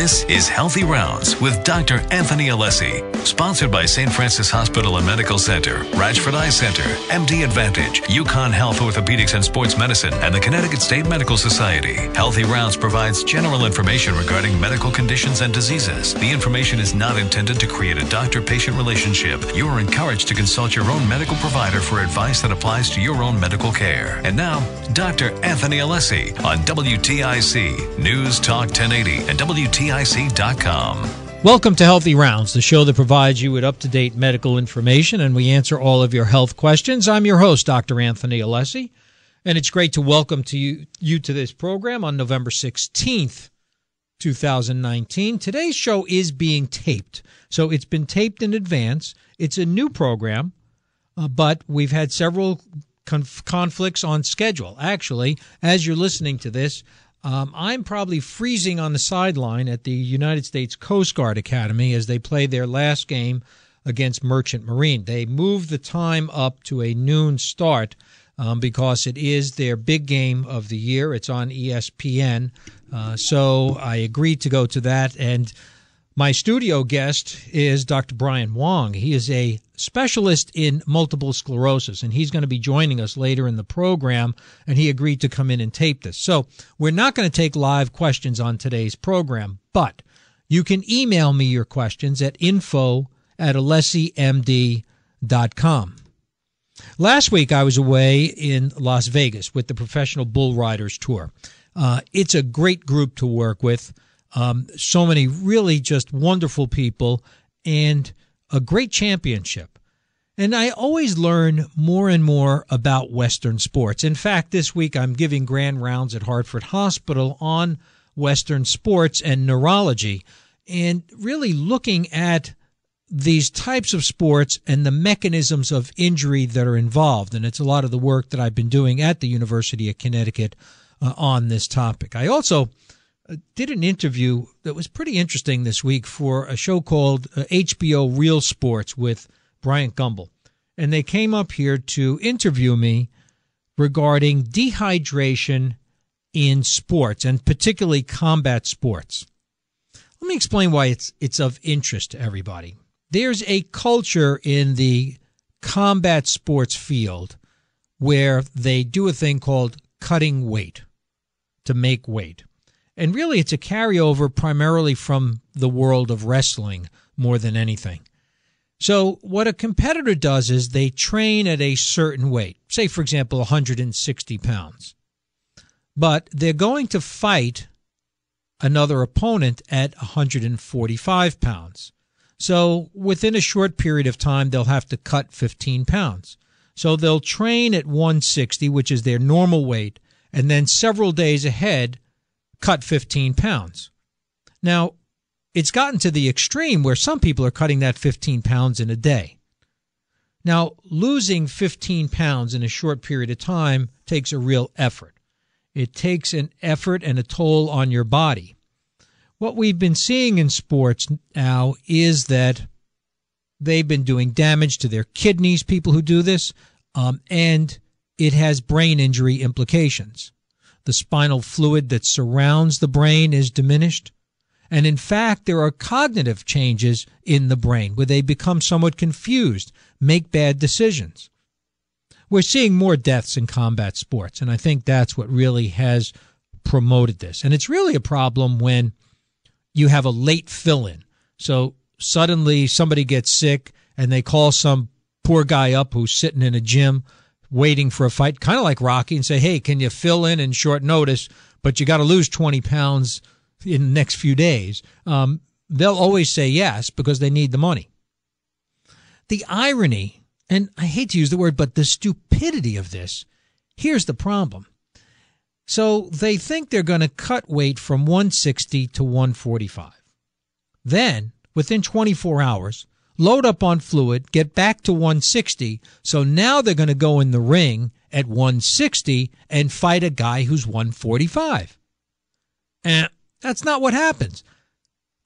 This is Healthy Rounds with Dr. Anthony Alessi, sponsored by St. Francis Hospital and Medical Center, Ratchford Eye Center, MD Advantage, UConn Health Orthopedics and Sports Medicine, and the Connecticut State Medical Society. Healthy Rounds provides general information regarding medical conditions and diseases. The information is not intended to create a doctor patient relationship. You are encouraged to consult your own medical provider for advice that applies to your own medical care. And now, Dr. Anthony Alessi on WTIC News Talk 1080 and WTIC.com. Welcome to Healthy Rounds, the show that provides you with up to date medical information and we answer all of your health questions. I'm your host, Dr. Anthony Alessi, and it's great to welcome to you, you to this program on November 16th, 2019. Today's show is being taped, so it's been taped in advance. It's a new program, uh, but we've had several conf- conflicts on schedule. Actually, as you're listening to this, um, I'm probably freezing on the sideline at the United States Coast Guard Academy as they play their last game against Merchant Marine. They moved the time up to a noon start um, because it is their big game of the year. It's on ESPN. Uh, so I agreed to go to that. And my studio guest is Dr. Brian Wong. He is a specialist in multiple sclerosis, and he's going to be joining us later in the program. And he agreed to come in and tape this. So we're not going to take live questions on today's program, but you can email me your questions at info at alessimd.com. Last week, I was away in Las Vegas with the Professional Bull Riders Tour. Uh, it's a great group to work with. Um, so many really just wonderful people and a great championship. And I always learn more and more about Western sports. In fact, this week I'm giving grand rounds at Hartford Hospital on Western sports and neurology and really looking at these types of sports and the mechanisms of injury that are involved. And it's a lot of the work that I've been doing at the University of Connecticut uh, on this topic. I also did an interview that was pretty interesting this week for a show called uh, HBO Real Sports with Bryant Gumbel. And they came up here to interview me regarding dehydration in sports and particularly combat sports. Let me explain why it's it's of interest to everybody. There's a culture in the combat sports field where they do a thing called cutting weight to make weight. And really, it's a carryover primarily from the world of wrestling more than anything. So, what a competitor does is they train at a certain weight, say, for example, 160 pounds. But they're going to fight another opponent at 145 pounds. So, within a short period of time, they'll have to cut 15 pounds. So, they'll train at 160, which is their normal weight, and then several days ahead, cut 15 pounds. Now, it's gotten to the extreme where some people are cutting that 15 pounds in a day. Now, losing 15 pounds in a short period of time takes a real effort. It takes an effort and a toll on your body. What we've been seeing in sports now is that they've been doing damage to their kidneys, people who do this, um, and it has brain injury implications. The spinal fluid that surrounds the brain is diminished. And in fact, there are cognitive changes in the brain where they become somewhat confused, make bad decisions. We're seeing more deaths in combat sports, and I think that's what really has promoted this. And it's really a problem when you have a late fill in. So suddenly somebody gets sick and they call some poor guy up who's sitting in a gym waiting for a fight, kind of like Rocky, and say, hey, can you fill in in short notice, but you got to lose 20 pounds in the next few days? Um, they'll always say yes because they need the money. The irony, and I hate to use the word, but the stupidity of this, here's the problem. So they think they're going to cut weight from 160 to 145. Then, within 24 hours, load up on fluid, get back to 160. So now they're going to go in the ring at 160 and fight a guy who's 145. And that's not what happens.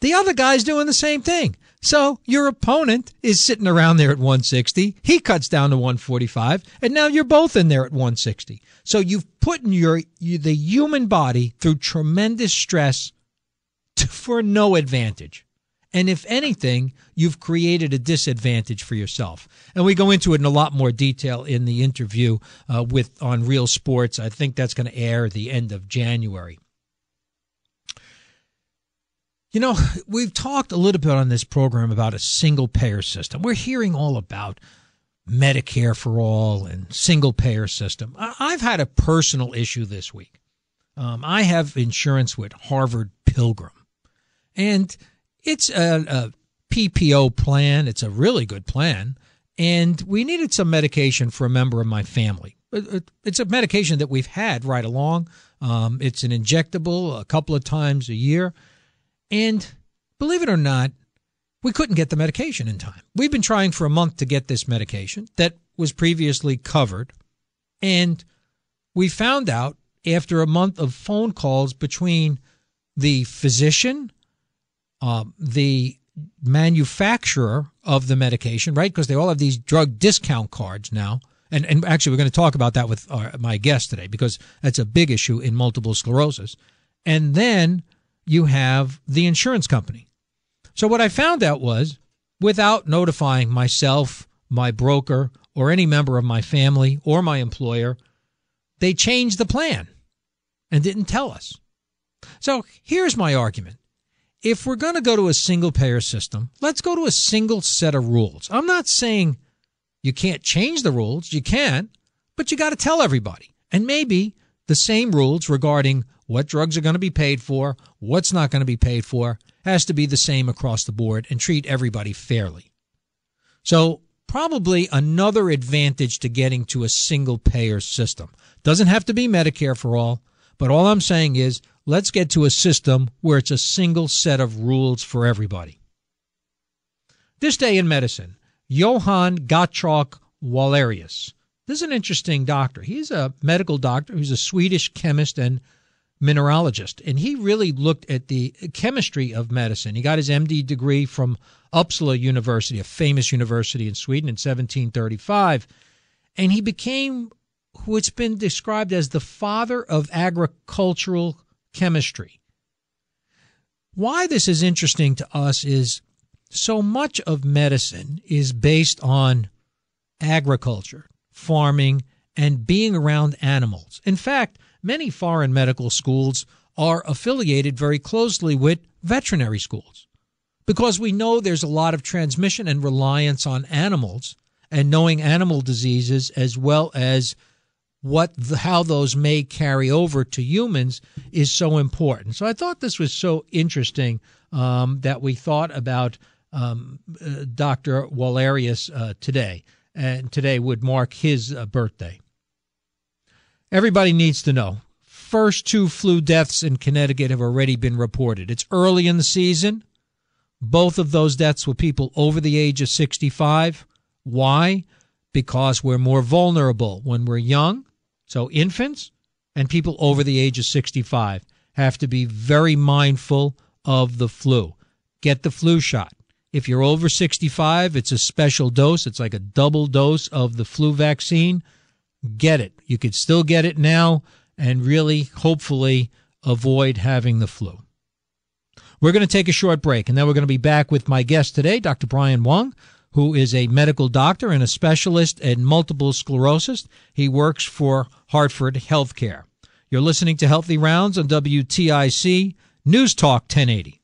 The other guy's doing the same thing. So your opponent is sitting around there at 160. He cuts down to 145, and now you're both in there at 160. So you've put your, the human body through tremendous stress for no advantage. And if anything, you've created a disadvantage for yourself. And we go into it in a lot more detail in the interview uh, with on Real Sports. I think that's going to air the end of January. You know, we've talked a little bit on this program about a single payer system. We're hearing all about Medicare for all and single payer system. I've had a personal issue this week. Um, I have insurance with Harvard Pilgrim, and it's a, a PPO plan. It's a really good plan, and we needed some medication for a member of my family. It's a medication that we've had right along. Um, it's an injectable a couple of times a year, and believe it or not, we couldn't get the medication in time. We've been trying for a month to get this medication that was previously covered. And we found out after a month of phone calls between the physician, uh, the manufacturer of the medication, right? Because they all have these drug discount cards now. And, and actually, we're going to talk about that with our, my guest today because that's a big issue in multiple sclerosis. And then you have the insurance company. So what I found out was without notifying myself, my broker, or any member of my family or my employer, they changed the plan and didn't tell us. So here's my argument. If we're going to go to a single payer system, let's go to a single set of rules. I'm not saying you can't change the rules, you can, but you got to tell everybody. And maybe the same rules regarding what drugs are going to be paid for, what's not going to be paid for, has to be the same across the board and treat everybody fairly. So, probably another advantage to getting to a single payer system. Doesn't have to be Medicare for all, but all I'm saying is let's get to a system where it's a single set of rules for everybody. This day in medicine, Johann Gottschalk Wallerius. This is an interesting doctor. He's a medical doctor He's a Swedish chemist and mineralogist, and he really looked at the chemistry of medicine. He got his MD degree from Uppsala University, a famous university in Sweden, in 1735, and he became what's been described as the father of agricultural chemistry. Why this is interesting to us is so much of medicine is based on agriculture, farming, and being around animals. In fact, many foreign medical schools are affiliated very closely with veterinary schools because we know there's a lot of transmission and reliance on animals and knowing animal diseases as well as what the, how those may carry over to humans is so important. So I thought this was so interesting um, that we thought about um, uh, Dr. Wallerius uh, today, and today would mark his uh, birthday. Everybody needs to know. First two flu deaths in Connecticut have already been reported. It's early in the season. Both of those deaths were people over the age of 65. Why? Because we're more vulnerable when we're young. So infants and people over the age of 65 have to be very mindful of the flu. Get the flu shot. If you're over 65, it's a special dose. It's like a double dose of the flu vaccine get it. You could still get it now and really, hopefully, avoid having the flu. We're going to take a short break, and then we're going to be back with my guest today, Dr. Brian Wong, who is a medical doctor and a specialist in multiple sclerosis. He works for Hartford Healthcare. You're listening to Healthy Rounds on WTIC News Talk 1080.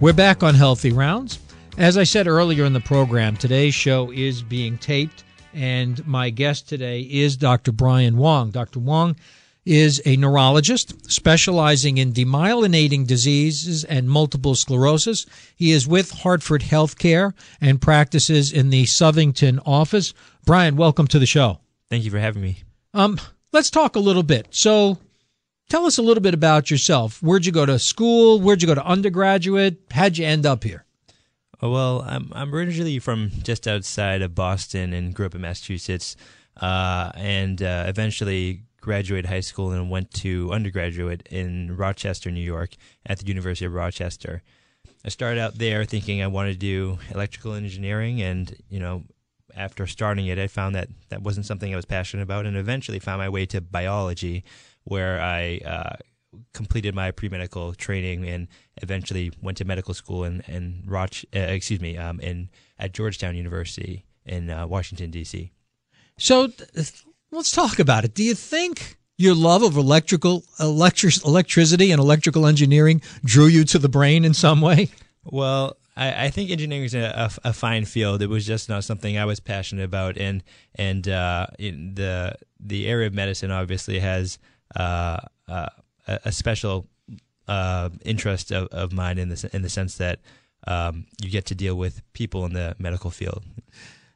We're back on Healthy Rounds. As I said earlier in the program, today's show is being taped, and my guest today is Dr. Brian Wong. Dr. Wong is a neurologist specializing in demyelinating diseases and multiple sclerosis. He is with Hartford Healthcare and practices in the Southington office. Brian, welcome to the show. Thank you for having me. Um, let's talk a little bit. So, tell us a little bit about yourself. Where'd you go to school? Where'd you go to undergraduate? How'd you end up here? Oh, well, I'm I'm originally from just outside of Boston and grew up in Massachusetts, uh, and uh, eventually graduated high school and went to undergraduate in Rochester, New York, at the University of Rochester. I started out there thinking I wanted to do electrical engineering, and you know, after starting it, I found that that wasn't something I was passionate about, and eventually found my way to biology, where I uh, completed my pre medical training and eventually went to medical school in in Roch, uh, excuse me, um, in at Georgetown University in uh, Washington D.C. So let's talk about it. Do you think your love of electrical electric, electricity and electrical engineering drew you to the brain in some way? Well, I, I think engineering is a, a, a, fine field. It was just not something I was passionate about, and and uh, the the area of medicine obviously has uh, uh, a special uh, interest of, of mine in the in the sense that um, you get to deal with people in the medical field.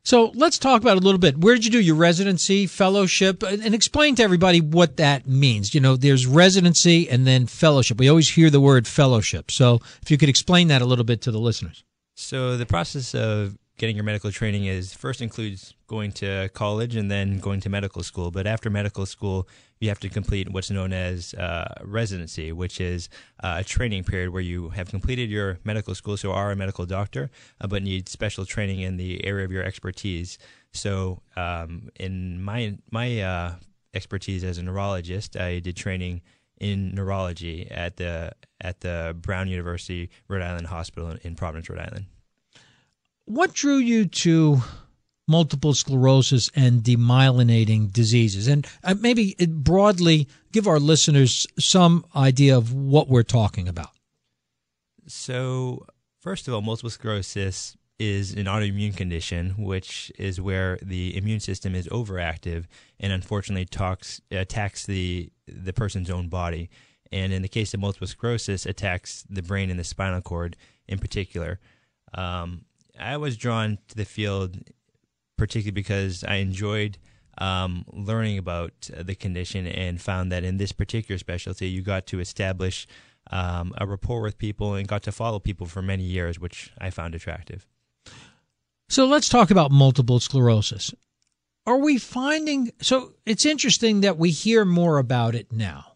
So let's talk about a little bit. Where did you do your residency, fellowship, and explain to everybody what that means? You know, there's residency and then fellowship. We always hear the word fellowship. So if you could explain that a little bit to the listeners. So the process of getting your medical training is first includes going to college and then going to medical school. But after medical school, you have to complete what's known as uh, residency, which is uh, a training period where you have completed your medical school, so are a medical doctor, uh, but need special training in the area of your expertise. So, um, in my my uh, expertise as a neurologist, I did training in neurology at the at the Brown University Rhode Island Hospital in Providence, Rhode Island. What drew you to multiple sclerosis and demyelinating diseases? And uh, maybe broadly give our listeners some idea of what we're talking about. So, first of all, multiple sclerosis is an autoimmune condition, which is where the immune system is overactive and unfortunately talks, attacks the the person's own body. And in the case of multiple sclerosis, attacks the brain and the spinal cord in particular. Um, I was drawn to the field particularly because I enjoyed um, learning about the condition and found that in this particular specialty, you got to establish um, a rapport with people and got to follow people for many years, which I found attractive. So let's talk about multiple sclerosis. Are we finding so it's interesting that we hear more about it now?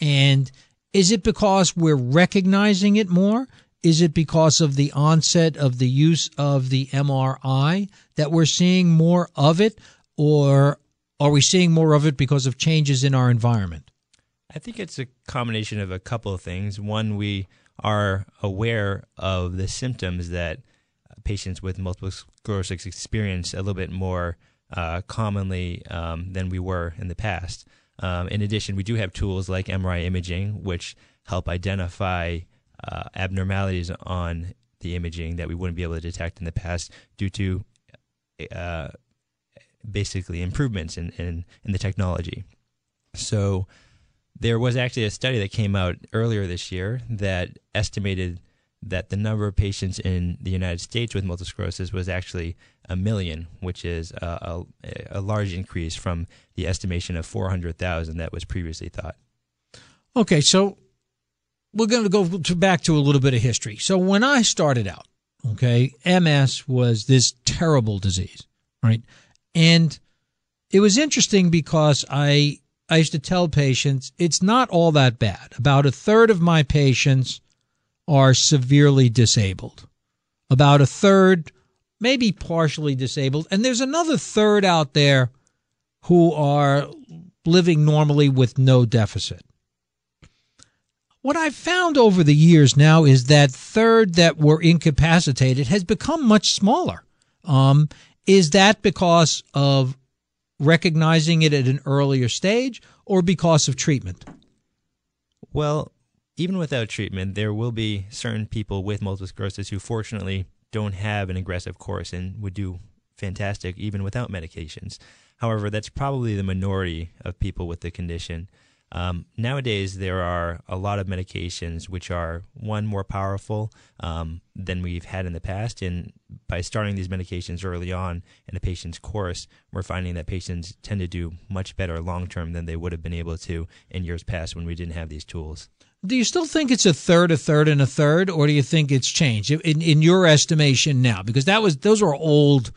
And is it because we're recognizing it more? Is it because of the onset of the use of the MRI that we're seeing more of it, or are we seeing more of it because of changes in our environment? I think it's a combination of a couple of things. One, we are aware of the symptoms that patients with multiple sclerosis experience a little bit more uh, commonly um, than we were in the past. Um, in addition, we do have tools like MRI imaging, which help identify uh, abnormalities on the imaging that we wouldn't be able to detect in the past due to uh, basically improvements in, in, in the technology. So there was actually a study that came out earlier this year that estimated that the number of patients in the United States with multiple sclerosis was actually a million, which is a, a, a large increase from the estimation of 400,000 that was previously thought. Okay, so we're going to go to back to a little bit of history. So when I started out, okay, MS was this terrible disease, right? And it was interesting because I I used to tell patients it's not all that bad. About a third of my patients are severely disabled. About a third maybe partially disabled, and there's another third out there who are living normally with no deficit. What I've found over the years now is that third that were incapacitated has become much smaller. Um, is that because of recognizing it at an earlier stage or because of treatment? Well, even without treatment, there will be certain people with multiple sclerosis who fortunately don't have an aggressive course and would do fantastic even without medications. However, that's probably the minority of people with the condition. Um, nowadays, there are a lot of medications which are one more powerful um, than we've had in the past, and by starting these medications early on in a patient's course, we're finding that patients tend to do much better long term than they would have been able to in years past when we didn't have these tools. Do you still think it's a third, a third, and a third, or do you think it's changed in, in your estimation now? Because that was those were old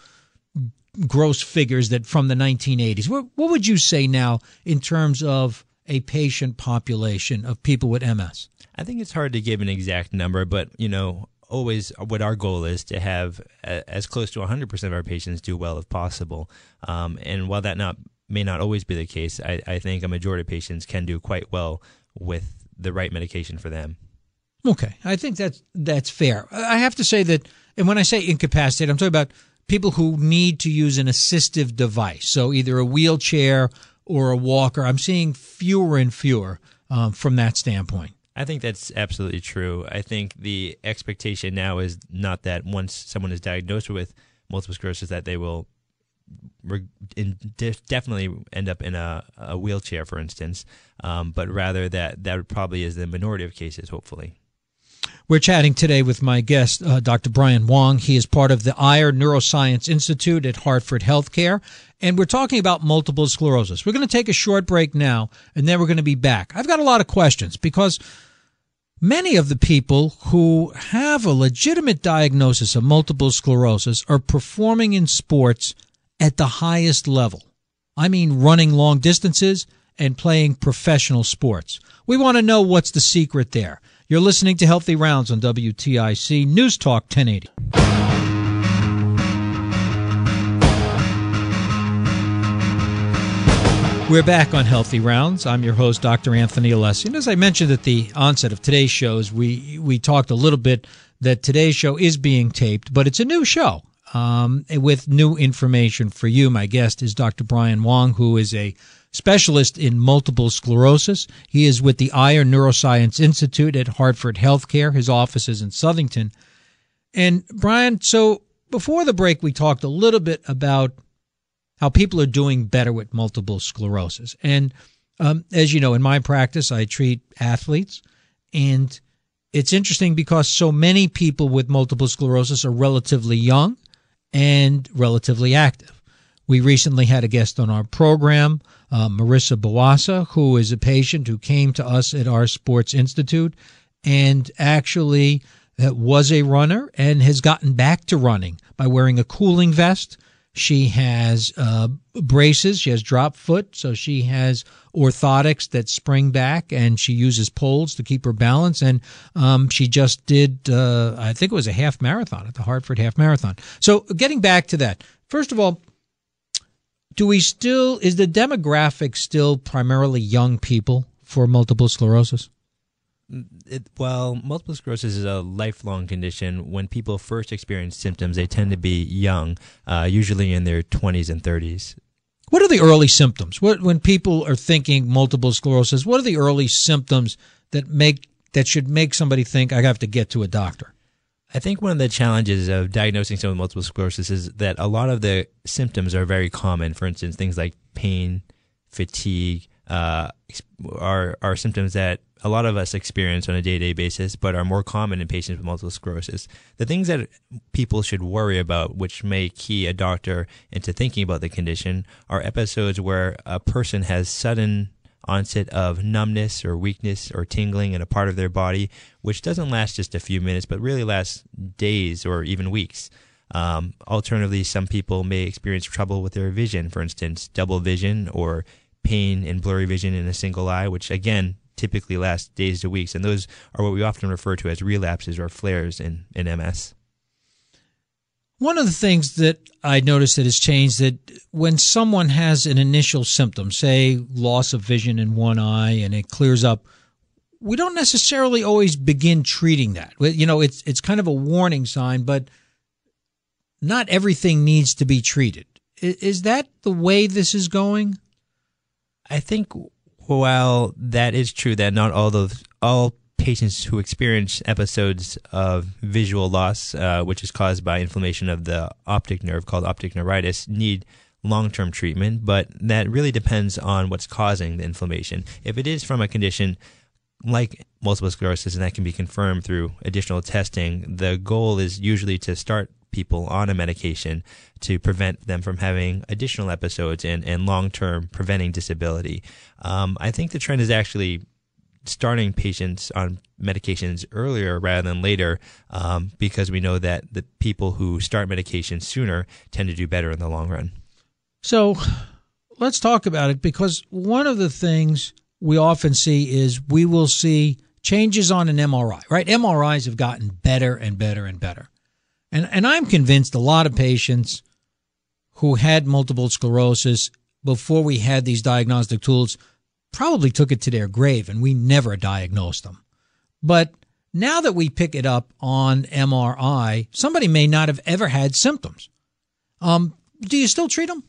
gross figures that from the 1980s. What, what would you say now in terms of a patient population of people with MS? I think it's hard to give an exact number, but you know, always what our goal is to have as close to 100% of our patients do well as possible. Um, and while that not may not always be the case, I, I think a majority of patients can do quite well with the right medication for them. Okay, I think that's that's fair. I have to say that, and when I say incapacitated, I'm talking about people who need to use an assistive device, so either a wheelchair or a walker. I'm seeing fewer and fewer um, from that standpoint. I think that's absolutely true. I think the expectation now is not that once someone is diagnosed with multiple sclerosis that they will definitely end up in a, a wheelchair, for instance, um, but rather that that probably is the minority of cases, hopefully. We're chatting today with my guest, uh, Dr. Brian Wong. He is part of the Ayer Neuroscience Institute at Hartford Healthcare, and we're talking about multiple sclerosis. We're going to take a short break now, and then we're going to be back. I've got a lot of questions because Many of the people who have a legitimate diagnosis of multiple sclerosis are performing in sports at the highest level. I mean, running long distances and playing professional sports. We want to know what's the secret there. You're listening to Healthy Rounds on WTIC News Talk 1080. We're back on Healthy Rounds. I'm your host, Dr. Anthony Alessi. And as I mentioned at the onset of today's shows, we we talked a little bit that today's show is being taped, but it's a new show um, with new information for you. My guest is Dr. Brian Wong, who is a specialist in multiple sclerosis. He is with the Ayer Neuroscience Institute at Hartford Healthcare. His office is in Southington. And Brian, so before the break, we talked a little bit about how people are doing better with multiple sclerosis. And um, as you know, in my practice, I treat athletes, and it's interesting because so many people with multiple sclerosis are relatively young and relatively active. We recently had a guest on our program, uh, Marissa Bawasa, who is a patient who came to us at our Sports Institute and actually uh, was a runner and has gotten back to running by wearing a cooling vest she has uh, braces. She has drop foot, so she has orthotics that spring back, and she uses poles to keep her balance. And um, she just did, uh, I think it was a half marathon at the Hartford Half Marathon. So, getting back to that, first of all, do we still is the demographic still primarily young people for multiple sclerosis? it, well, multiple sclerosis is a lifelong condition. When people first experience symptoms, they tend to be young, uh, usually in their 20s and 30s. What are the early symptoms? What, when people are thinking multiple sclerosis, what are the early symptoms that make that should make somebody think I have to get to a doctor? I think one of the challenges of diagnosing someone with multiple sclerosis is that a lot of the symptoms are very common. For instance, things like pain, fatigue, uh, are are symptoms that a lot of us experience on a day to day basis, but are more common in patients with multiple sclerosis. The things that people should worry about, which may key a doctor into thinking about the condition, are episodes where a person has sudden onset of numbness or weakness or tingling in a part of their body, which doesn't last just a few minutes, but really lasts days or even weeks. Um, alternatively, some people may experience trouble with their vision, for instance, double vision or pain and blurry vision in a single eye, which again typically lasts days to weeks. And those are what we often refer to as relapses or flares in, in MS. One of the things that I noticed that has changed that when someone has an initial symptom, say loss of vision in one eye, and it clears up, we don't necessarily always begin treating that. You know, it's it's kind of a warning sign, but not everything needs to be treated. Is that the way this is going? I think while that is true that not all those all patients who experience episodes of visual loss, uh, which is caused by inflammation of the optic nerve called optic neuritis, need long-term treatment, but that really depends on what's causing the inflammation. If it is from a condition like multiple sclerosis and that can be confirmed through additional testing, the goal is usually to start people on a medication to prevent them from having additional episodes and, and long term preventing disability. Um, I think the trend is actually starting patients on medications earlier rather than later um, because we know that the people who start medications sooner tend to do better in the long run. So let's talk about it because one of the things we often see is we will see changes on an MRI, right? MRIs have gotten better and better and better. And, and I'm convinced a lot of patients who had multiple sclerosis before we had these diagnostic tools probably took it to their grave and we never diagnosed them. But now that we pick it up on MRI, somebody may not have ever had symptoms. Um, do you still treat them?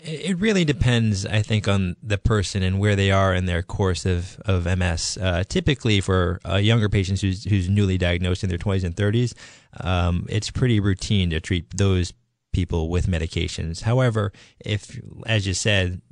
It really depends, I think, on the person and where they are in their course of, of MS. Uh, typically, for uh, younger patients who's, who's newly diagnosed in their 20s and 30s, um, it's pretty routine to treat those people with medications. However, if, as you said,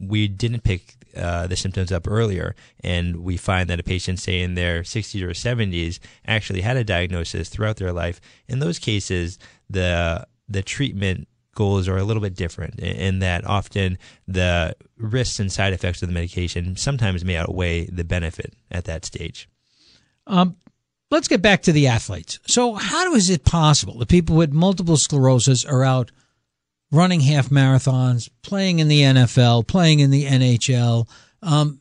we didn't pick uh, the symptoms up earlier, and we find that a patient, say in their 60s or 70s, actually had a diagnosis throughout their life, in those cases, the the treatment goals are a little bit different in that often the risks and side effects of the medication sometimes may outweigh the benefit at that stage. Um, let's get back to the athletes. So, how is it possible that people with multiple sclerosis are out running half marathons, playing in the NFL, playing in the NHL? Um,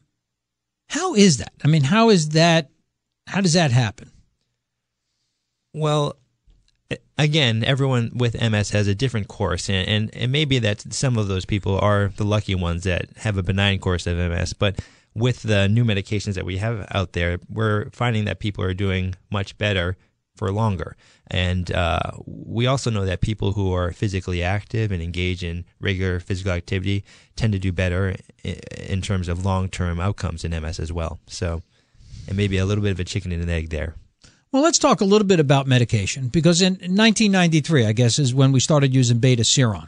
how is that? I mean, how is that? How does that happen? Well, again, everyone with MS has a different course, and, and it may be that some of those people are the lucky ones that have a benign course of MS. But with the new medications that we have out there, we're finding that people are doing much better for longer. And uh, we also know that people who are physically active and engage in regular physical activity tend to do better in terms of long term outcomes in MS as well. So it may be a little bit of a chicken and an egg there. Well, let's talk a little bit about medication because in 1993, I guess, is when we started using Betaseron.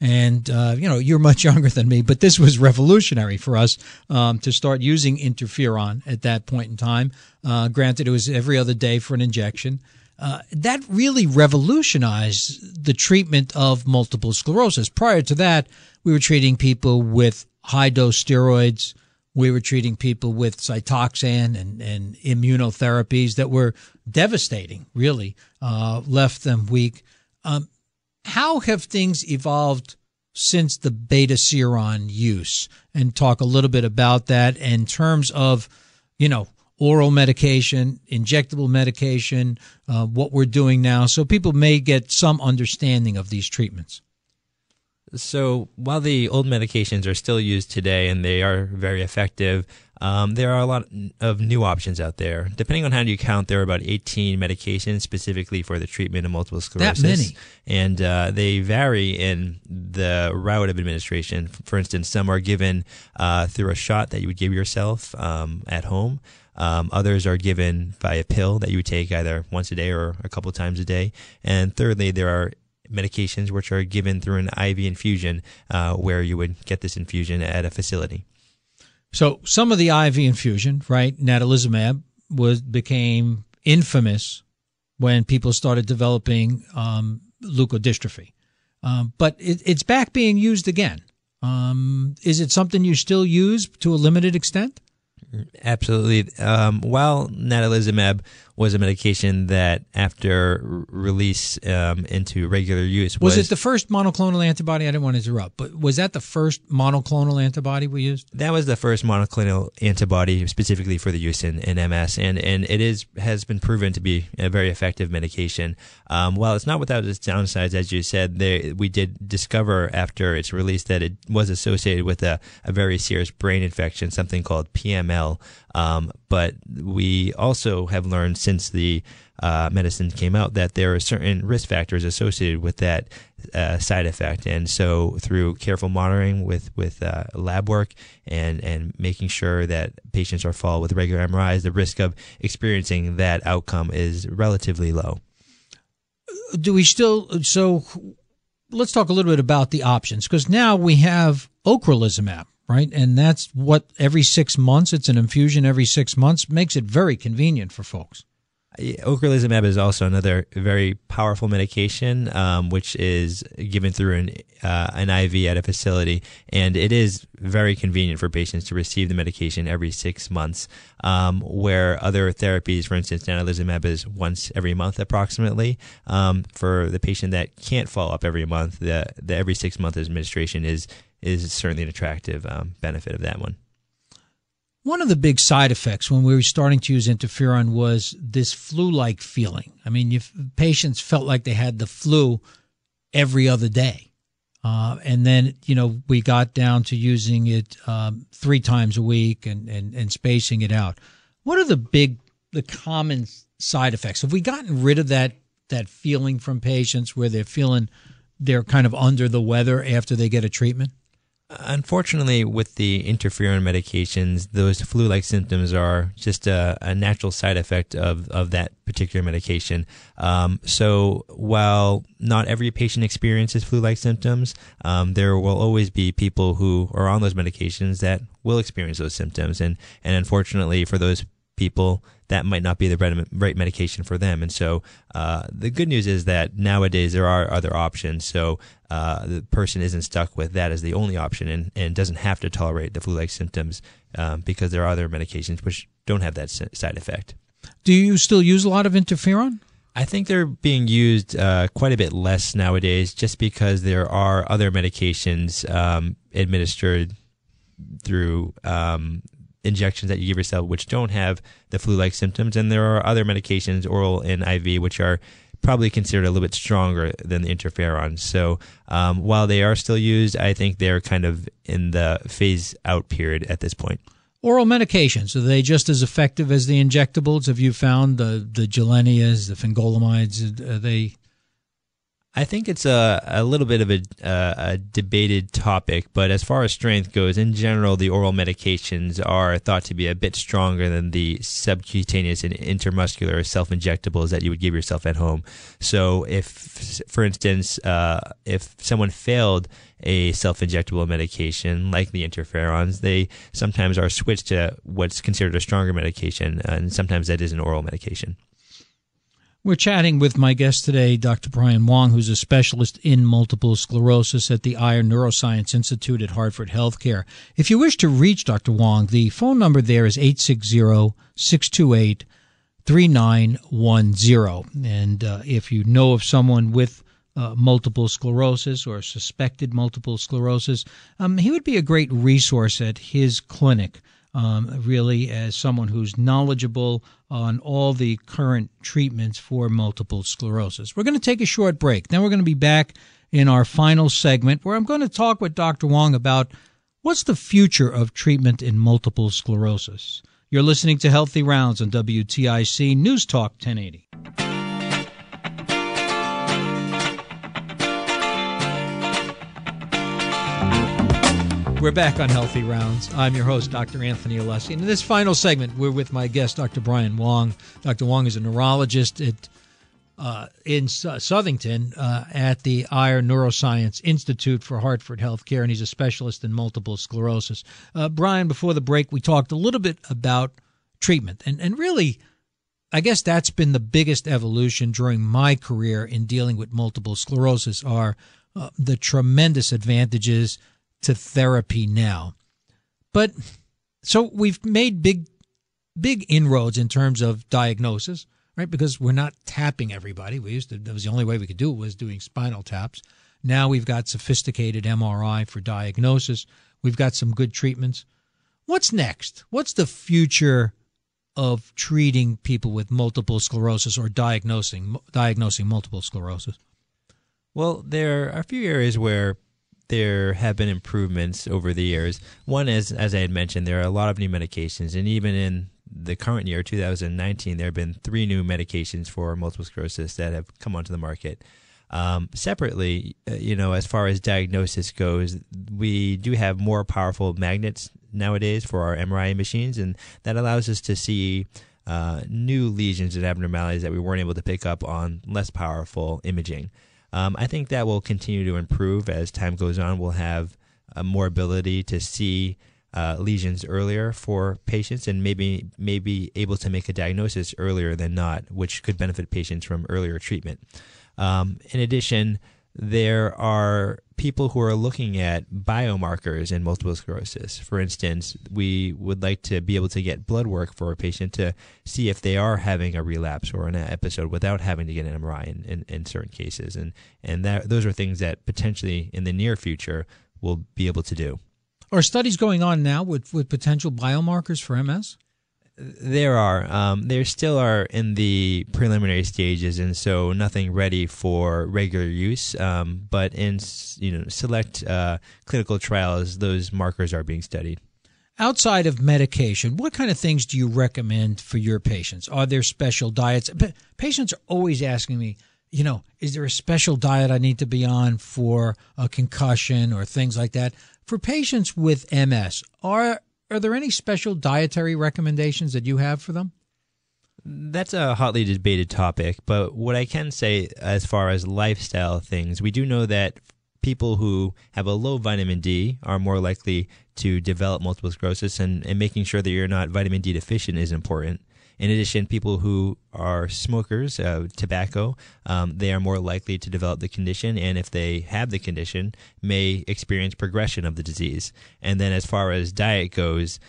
And, uh, you know, you're much younger than me, but this was revolutionary for us um, to start using interferon at that point in time. Uh, granted, it was every other day for an injection. Uh, that really revolutionized the treatment of multiple sclerosis. Prior to that, we were treating people with high dose steroids, we were treating people with Cytoxan and, and immunotherapies that were devastating, really, uh, left them weak. Um, how have things evolved since the Betaseron use? And talk a little bit about that in terms of, you know, oral medication, injectable medication, uh, what we're doing now, so people may get some understanding of these treatments. So while the old medications are still used today and they are very effective, um, there are a lot of new options out there. Depending on how you count, there are about 18 medications specifically for the treatment of multiple sclerosis. That many. And uh, they vary in the route of administration. For instance, some are given uh, through a shot that you would give yourself um, at home. Um, others are given by a pill that you would take either once a day or a couple times a day. And thirdly, there are medications which are given through an IV infusion, uh, where you would get this infusion at a facility. So some of the IV infusion, right, natalizumab, was became infamous when people started developing um, leukodystrophy. Um, but it, it's back being used again. Um, is it something you still use to a limited extent? Absolutely. Um, while natalizumab was a medication that, after release um, into regular use, was, was, it the first monoclonal antibody? I didn't want to interrupt, but was that the first monoclonal antibody we used? That was the first monoclonal antibody specifically for the use in, in MS, and and it is has been proven to be a very effective medication. Um, while it's not without its downsides, as you said, there we did discover after its release that it was associated with a, a very serious brain infection, something called PML. Um, but we also have learned since the uh, medicine came out that there are certain risk factors associated with that uh, side effect, and so through careful monitoring with with uh, lab work and and making sure that patients are followed with regular MRIs, the risk of experiencing that outcome is relatively low. Do we still so? Let's talk a little bit about the options because now we have ocrelizumab, right? And that's what every six months, it's an infusion every six months, makes it very convenient for folks. Ocrelizumab is also another very powerful medication, um, which is given through an uh, an IV at a facility, and it is very convenient for patients to receive the medication every six months. Um, where other therapies, for instance, natalizumab is once every month approximately. Um, for the patient that can't follow up every month, the the every six month administration is is certainly an attractive um, benefit of that one. One of the big side effects when we were starting to use interferon was this flu-like feeling. I mean, patients felt like they had the flu every other day. Uh, and then, you know, we got down to using it um, three times a week and, and, and spacing it out. What are the big, the common side effects? Have we gotten rid of that that feeling from patients where they're feeling they're kind of under the weather after they get a treatment? Unfortunately, with the interferon medications, those flu like symptoms are just a, a, natural side effect of, of that particular medication. Um, so, while not every patient experiences flu like symptoms, um, there will always be people who are on those medications that will experience those symptoms. And, and unfortunately, for those people, that might not be the right, right medication for them. And so uh, the good news is that nowadays there are other options. So uh, the person isn't stuck with that as the only option and, and doesn't have to tolerate the flu like symptoms um, because there are other medications which don't have that side effect. Do you still use a lot of interferon? I think they're being used uh, quite a bit less nowadays just because there are other medications um, administered through um, injections that you give yourself which don't have the flu-like symptoms, and there are other medications, oral and IV, which are probably considered a little bit stronger than the interferon. So um, while they are still used, I think they're kind of in the phase out period at this point. Oral medications are they just as effective as the injectables? Have you found the the Gilenias, the fingolimods? Are they I think it's a, a little bit of a, uh, a debated topic, but as far as strength goes, in general, the oral medications are thought to be a bit stronger than the subcutaneous and intermuscular self injectables that you would give yourself at home. So, if, for instance, uh, if someone failed a self injectable medication like the interferons, they sometimes are switched to what's considered a stronger medication, and sometimes that is an oral medication. We're chatting with my guest today, Dr. Brian Wong, who's a specialist in multiple sclerosis at the Ayer Neuroscience Institute at Hartford Healthcare. If you wish to reach Dr. Wong, the phone number there is 860 628 3910. And uh, if you know of someone with uh, multiple sclerosis or suspected multiple sclerosis, um, he would be a great resource at his clinic um, really as someone who's knowledgeable on all the current treatments for multiple sclerosis. We're going to take a short break. Then we're going to be back in our final segment where I'm going to talk with Dr. Wong about what's the future of treatment in multiple sclerosis. You're listening to Healthy Rounds on WTIC News Talk 1080. We're back on Healthy Rounds. I'm your host, Dr. Anthony Alessi. And in this final segment, we're with my guest, Dr. Brian Wong. Dr. Wong is a neurologist at uh, in Southington uh, at the Ayer Neuroscience Institute for Hartford Healthcare, and he's a specialist in multiple sclerosis. Uh, Brian, before the break, we talked a little bit about treatment, and and really, I guess that's been the biggest evolution during my career in dealing with multiple sclerosis are uh, the tremendous advantages to therapy now. But so we've made big big inroads in terms of diagnosis, right? Because we're not tapping everybody. We used to that was the only way we could do it was doing spinal taps. Now we've got sophisticated MRI for diagnosis. We've got some good treatments. What's next? What's the future of treating people with multiple sclerosis or diagnosing diagnosing multiple sclerosis? Well, there are a few areas where there have been improvements over the years. One is, as I had mentioned, there are a lot of new medications, and even in the current year, 2019, there have been three new medications for multiple sclerosis that have come onto the market. Um, separately, uh, you know, as far as diagnosis goes, we do have more powerful magnets nowadays for our MRI machines, and that allows us to see uh, new lesions and abnormalities that we weren't able to pick up on less powerful imaging. Um, I think that will continue to improve as time goes on. We'll have uh, more ability to see uh, lesions earlier for patients, and maybe maybe able to make a diagnosis earlier than not, which could benefit patients from earlier treatment. Um, in addition, there are people who are looking at biomarkers in multiple sclerosis. For instance, we would like to be able to get blood work for a patient to see if they are having a relapse or an episode without having to get an MRI in, in, in certain cases. And, and that, those are things that potentially in the near future we'll be able to do. Are studies going on now with, with potential biomarkers for MS? There are. Um, there still are in the preliminary stages, and so nothing ready for regular use. Um, but in you know select uh, clinical trials, those markers are being studied. Outside of medication, what kind of things do you recommend for your patients? Are there special diets? Patients are always asking me, you know, is there a special diet I need to be on for a concussion or things like that? For patients with MS, are are there any special dietary recommendations that you have for them? That's a hotly debated topic, but what I can say as far as lifestyle things, we do know that people who have a low vitamin D are more likely to develop multiple sclerosis, and, and making sure that you're not vitamin D deficient is important. In addition, people who are smokers, tobacco, um, they are more likely to develop the condition, and if they have the condition, may experience progression of the disease. And then, as far as diet goes,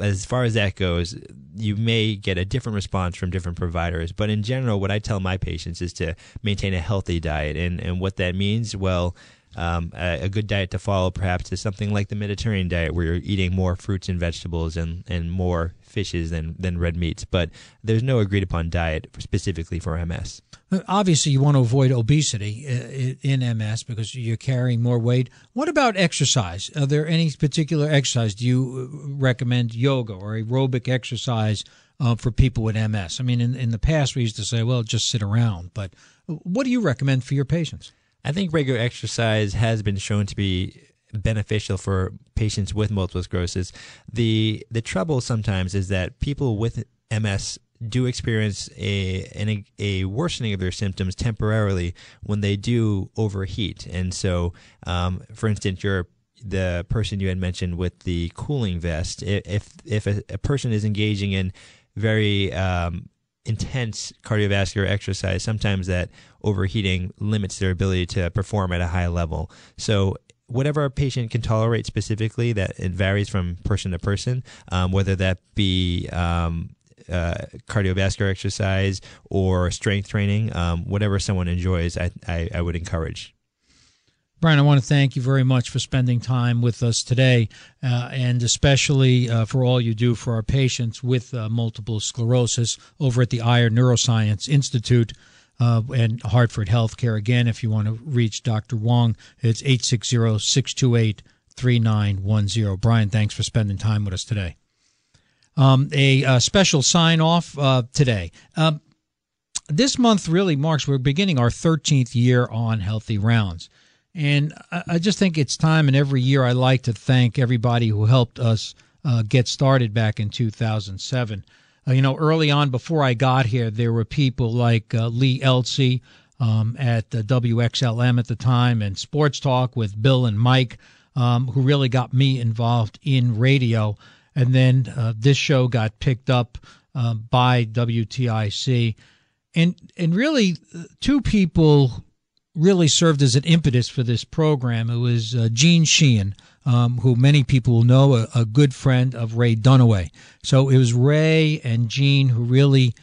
as far as that goes, you may get a different response from different providers. But in general, what I tell my patients is to maintain a healthy diet. And, and what that means, well, um, a, a, good diet to follow perhaps is something like the Mediterranean diet, where you're eating more fruits and vegetables and, and more fishes than, than red meats. But there's no agreed upon diet specifically for MS. Uh, obviously, you want to avoid obesity uh, in MS because you're carrying more weight. What about exercise? Are there any particular exercise? Do you uh, recommend yoga or aerobic exercise uh, for people with MS? I mean, in, in the past, we used to say, well, just sit around. But what do you recommend for your patients? I think regular exercise has been shown to be beneficial for patients with multiple sclerosis. The the trouble sometimes is that people with MS do experience a, an, a worsening of their symptoms temporarily when they do overheat. And so, um, for instance, you're the person you had mentioned with the cooling vest. If if a, a person is engaging in very um, intense cardiovascular exercise, sometimes that overheating limits their ability to perform at a high level. So whatever a patient can tolerate specifically, that it varies from person to person, um, whether that be um, uh, cardiovascular exercise or strength training, um, whatever someone enjoys, I, I, I would encourage. Brian, I want to thank you very much for spending time with us today, uh, and especially uh, for all you do for our patients with uh, multiple sclerosis over at the Ayer Neuroscience Institute uh, and Hartford Healthcare. Again, if you want to reach Dr. Wong, it's 860 628 3910. Brian, thanks for spending time with us today. Um, a, a, uh, special sign off uh, today. Um, this month really marks, we're beginning our 13th year on Healthy Rounds. And I, just think it's time, and every year I like to thank everybody who helped us uh, get started back in 2007. Uh, you know, early on, before I got here, there were people like uh, Lee Eltsey um, at WXLM at the time and Sports Talk with Bill and Mike, um, who really got me involved in radio. And then uh, this show got picked up uh, by WTIC. And, and really, uh, two people really served as an impetus for this program. It was uh, Gene Sheehan, um, who many people will know, a, a, good friend of Ray Dunaway. So it was Ray and Gene who really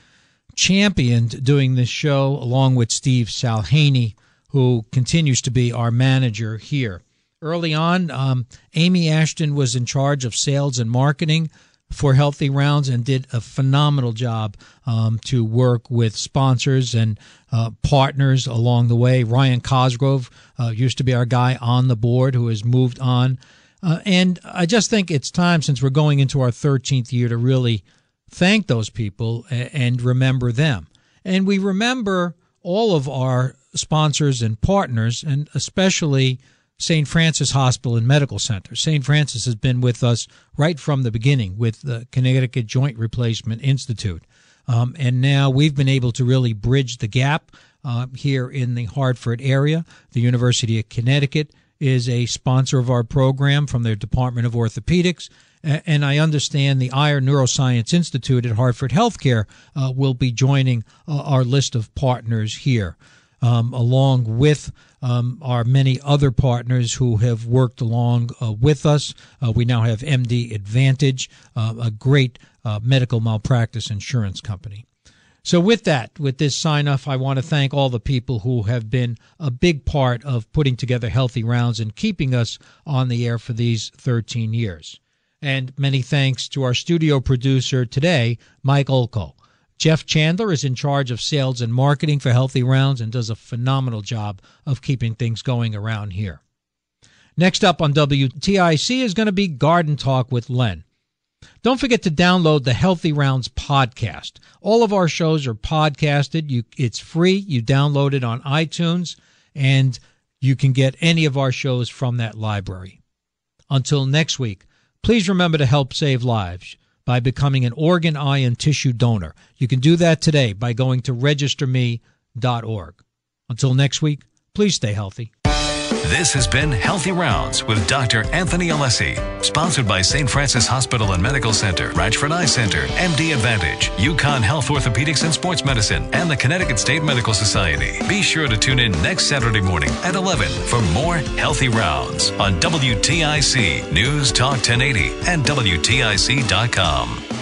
championed doing this show, along with Steve Salhaney, who continues to be our manager here. Early on, um, Amy Ashton was in charge of sales and marketing for Healthy Rounds and did a phenomenal job um, to work with sponsors and uh, partners along the way. Ryan Cosgrove uh, used to be our guy on the board who has moved on. Uh, and I just think it's time, since we're going into our 13th year, to really thank those people and remember them. And we remember all of our sponsors and partners, and especially St. Francis Hospital and Medical Center. St. Francis has been with us right from the beginning with the Connecticut Joint Replacement Institute. Um, and now we've been able to really bridge the gap uh, here in the Hartford area. The University of Connecticut is a sponsor of our program from their Department of Orthopedics. And I understand the Ayer Neuroscience Institute at Hartford Healthcare uh, will be joining uh, our list of partners here um, along with um, our many other partners who have worked along uh, with us. Uh, we now have MD Advantage, uh, a great uh, medical malpractice insurance company. So, with that, with this sign off, I want to thank all the people who have been a big part of putting together Healthy Rounds and keeping us on the air for these 13 years. And many thanks to our studio producer today, Mike Olko. Jeff Chandler is in charge of sales and marketing for Healthy Rounds and does a phenomenal job of keeping things going around here. Next up on WTIC is going to be Garden Talk with Len. Don't forget to download the Healthy Rounds podcast. All of our shows are podcasted. You, it's free. You download it on iTunes, and you can get any of our shows from that library. Until next week, please remember to help save lives by becoming an organ, eye, and tissue donor. You can do that today by going to registerme.org. Until next week, please stay healthy. This has been Healthy Rounds with Dr. Anthony Alessi, sponsored by St. Francis Hospital and Medical Center, Ratchford Eye Center, MD Advantage, UConn Health Orthopedics and Sports Medicine, and the Connecticut State Medical Society. Be sure to tune in next Saturday morning at 11 for more Healthy Rounds on WTIC News Talk 1080 and WTIC.com.